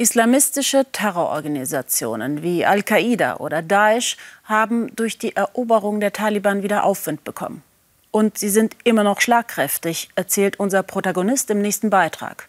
Islamistische Terrororganisationen wie Al-Qaida oder Daesh haben durch die Eroberung der Taliban wieder Aufwind bekommen. Und sie sind immer noch schlagkräftig, erzählt unser Protagonist im nächsten Beitrag.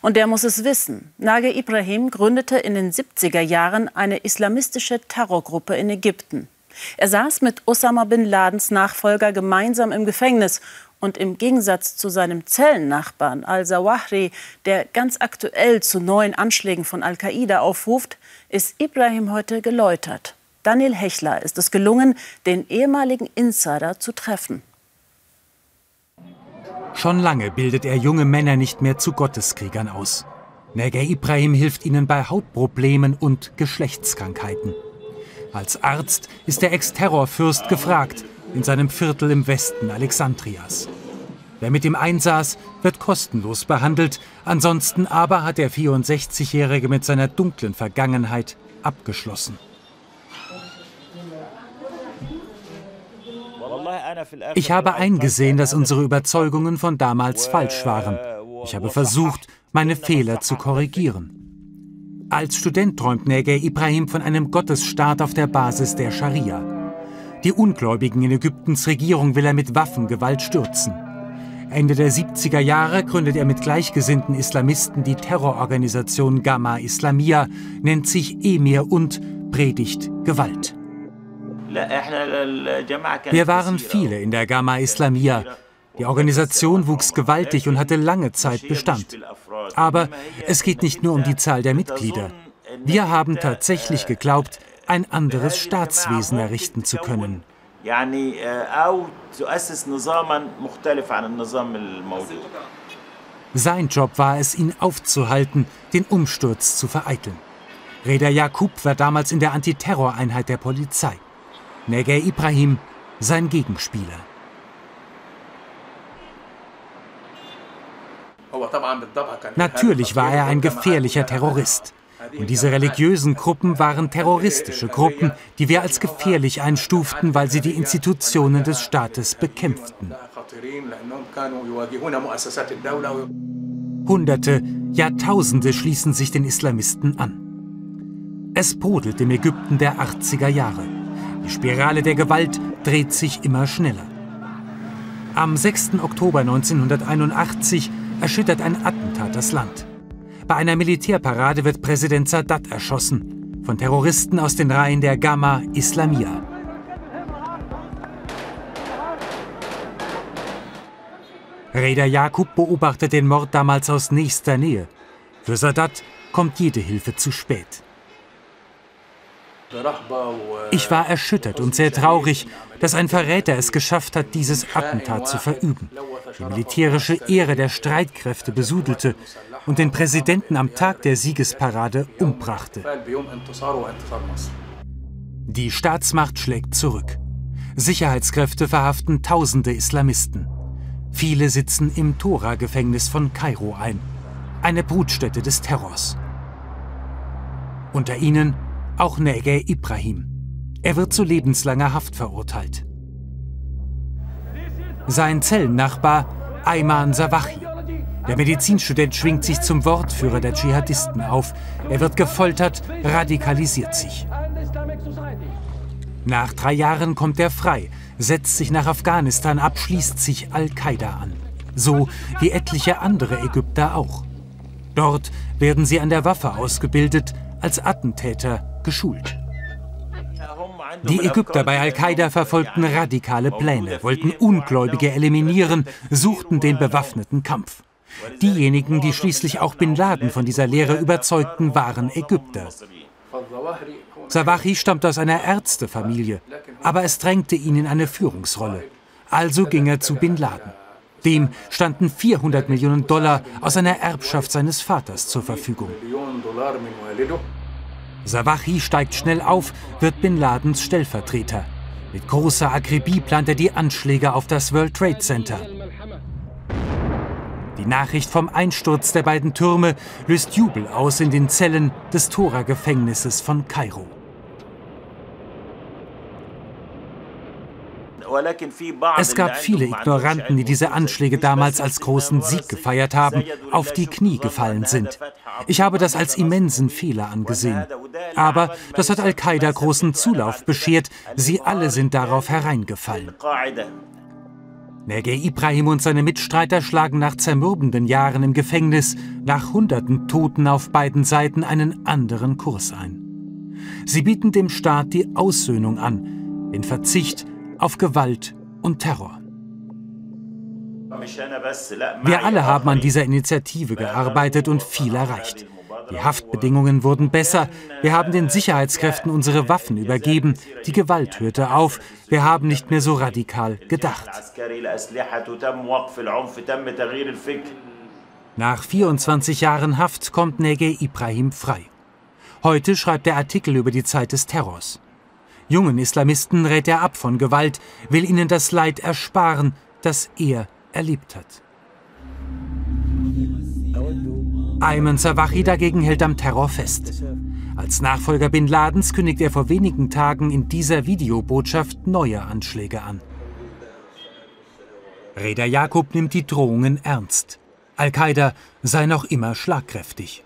Und der muss es wissen. Nage Ibrahim gründete in den 70er Jahren eine islamistische Terrorgruppe in Ägypten. Er saß mit Osama bin Ladens Nachfolger gemeinsam im Gefängnis und im Gegensatz zu seinem Zellennachbarn al-Zawahri, der ganz aktuell zu neuen Anschlägen von Al-Qaida aufruft, ist Ibrahim heute geläutert. Daniel Hechler ist es gelungen, den ehemaligen Insider zu treffen. Schon lange bildet er junge Männer nicht mehr zu Gotteskriegern aus. Neger Ibrahim hilft ihnen bei Hautproblemen und Geschlechtskrankheiten. Als Arzt ist der Ex-Terrorfürst gefragt in seinem Viertel im Westen Alexandrias. Wer mit ihm einsaß, wird kostenlos behandelt, ansonsten aber hat der 64-Jährige mit seiner dunklen Vergangenheit abgeschlossen. Ich habe eingesehen, dass unsere Überzeugungen von damals falsch waren. Ich habe versucht, meine Fehler zu korrigieren. Als Student träumt Neger Ibrahim von einem Gottesstaat auf der Basis der Scharia. Die Ungläubigen in Ägyptens Regierung will er mit Waffengewalt stürzen. Ende der 70er Jahre gründet er mit gleichgesinnten Islamisten die Terrororganisation Gamma Islamia, nennt sich Emir und predigt Gewalt. Wir waren viele in der Gamma Islamia. Die Organisation wuchs gewaltig und hatte lange Zeit Bestand. Aber es geht nicht nur um die Zahl der Mitglieder. Wir haben tatsächlich geglaubt, ein anderes Staatswesen errichten zu können. Sein Job war es, ihn aufzuhalten, den Umsturz zu vereiteln. Reda Jakub war damals in der Antiterroreinheit der Polizei. Neger Ibrahim sein Gegenspieler. Natürlich war er ein gefährlicher Terrorist. Und diese religiösen Gruppen waren terroristische Gruppen, die wir als gefährlich einstuften, weil sie die Institutionen des Staates bekämpften. Hunderte, Jahrtausende schließen sich den Islamisten an. Es brodelt im Ägypten der 80er Jahre. Die Spirale der Gewalt dreht sich immer schneller. Am 6. Oktober 1981 erschüttert ein Attentat das Land. Bei einer Militärparade wird Präsident Sadat erschossen, von Terroristen aus den Reihen der Gamma Islamia. Reda Jakub beobachtet den Mord damals aus nächster Nähe. Für Sadat kommt jede Hilfe zu spät. Ich war erschüttert und sehr traurig, dass ein Verräter es geschafft hat, dieses Attentat zu verüben, die militärische Ehre der Streitkräfte besudelte und den Präsidenten am Tag der Siegesparade umbrachte. Die Staatsmacht schlägt zurück. Sicherheitskräfte verhaften tausende Islamisten. Viele sitzen im Tora-Gefängnis von Kairo ein, eine Brutstätte des Terrors. Unter ihnen auch Neger Ibrahim. Er wird zu lebenslanger Haft verurteilt. Sein Zellennachbar Ayman Sawachi. Der Medizinstudent schwingt sich zum Wortführer der Dschihadisten auf. Er wird gefoltert, radikalisiert sich. Nach drei Jahren kommt er frei, setzt sich nach Afghanistan ab, schließt sich Al-Qaida an. So wie etliche andere Ägypter auch. Dort werden sie an der Waffe ausgebildet, als Attentäter geschult. Die Ägypter bei Al-Qaida verfolgten radikale Pläne, wollten Ungläubige eliminieren, suchten den bewaffneten Kampf. Diejenigen, die schließlich auch Bin Laden von dieser Lehre überzeugten, waren Ägypter. Sawahi stammt aus einer Ärztefamilie, aber es drängte ihn in eine Führungsrolle. Also ging er zu Bin Laden. Dem standen 400 Millionen Dollar aus einer Erbschaft seines Vaters zur Verfügung. Sawahi steigt schnell auf, wird Bin Ladens Stellvertreter. Mit großer Akribie plant er die Anschläge auf das World Trade Center. Die Nachricht vom Einsturz der beiden Türme löst Jubel aus in den Zellen des Tora-Gefängnisses von Kairo. Es gab viele Ignoranten, die diese Anschläge damals als großen Sieg gefeiert haben, auf die Knie gefallen sind. Ich habe das als immensen Fehler angesehen. Aber das hat Al-Qaida großen Zulauf beschert. Sie alle sind darauf hereingefallen. Nergei Ibrahim und seine Mitstreiter schlagen nach zermürbenden Jahren im Gefängnis, nach hunderten Toten auf beiden Seiten einen anderen Kurs ein. Sie bieten dem Staat die Aussöhnung an, den Verzicht auf Gewalt und Terror. Wir alle haben an dieser Initiative gearbeitet und viel erreicht. Die Haftbedingungen wurden besser. Wir haben den Sicherheitskräften unsere Waffen übergeben. Die Gewalt hörte auf. Wir haben nicht mehr so radikal gedacht. Nach 24 Jahren Haft kommt Nege Ibrahim frei. Heute schreibt er Artikel über die Zeit des Terrors. Jungen Islamisten rät er ab von Gewalt, will ihnen das Leid ersparen, das er erlebt hat. Ayman Zawahi dagegen hält am Terror fest. Als Nachfolger Bin Ladens kündigt er vor wenigen Tagen in dieser Videobotschaft neue Anschläge an. Reda Jakob nimmt die Drohungen ernst. Al-Qaida sei noch immer schlagkräftig.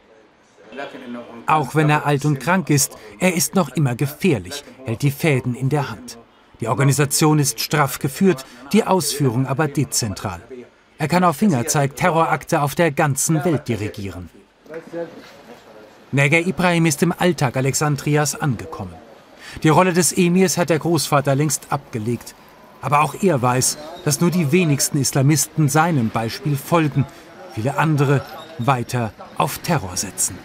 Auch wenn er alt und krank ist, er ist noch immer gefährlich, hält die Fäden in der Hand. Die Organisation ist straff geführt, die Ausführung aber dezentral. Er kann auf Fingerzeig Terrorakte auf der ganzen Welt dirigieren. Neger Ibrahim ist im Alltag Alexandrias angekommen. Die Rolle des Emirs hat der Großvater längst abgelegt. Aber auch er weiß, dass nur die wenigsten Islamisten seinem Beispiel folgen, viele andere weiter auf Terror setzen.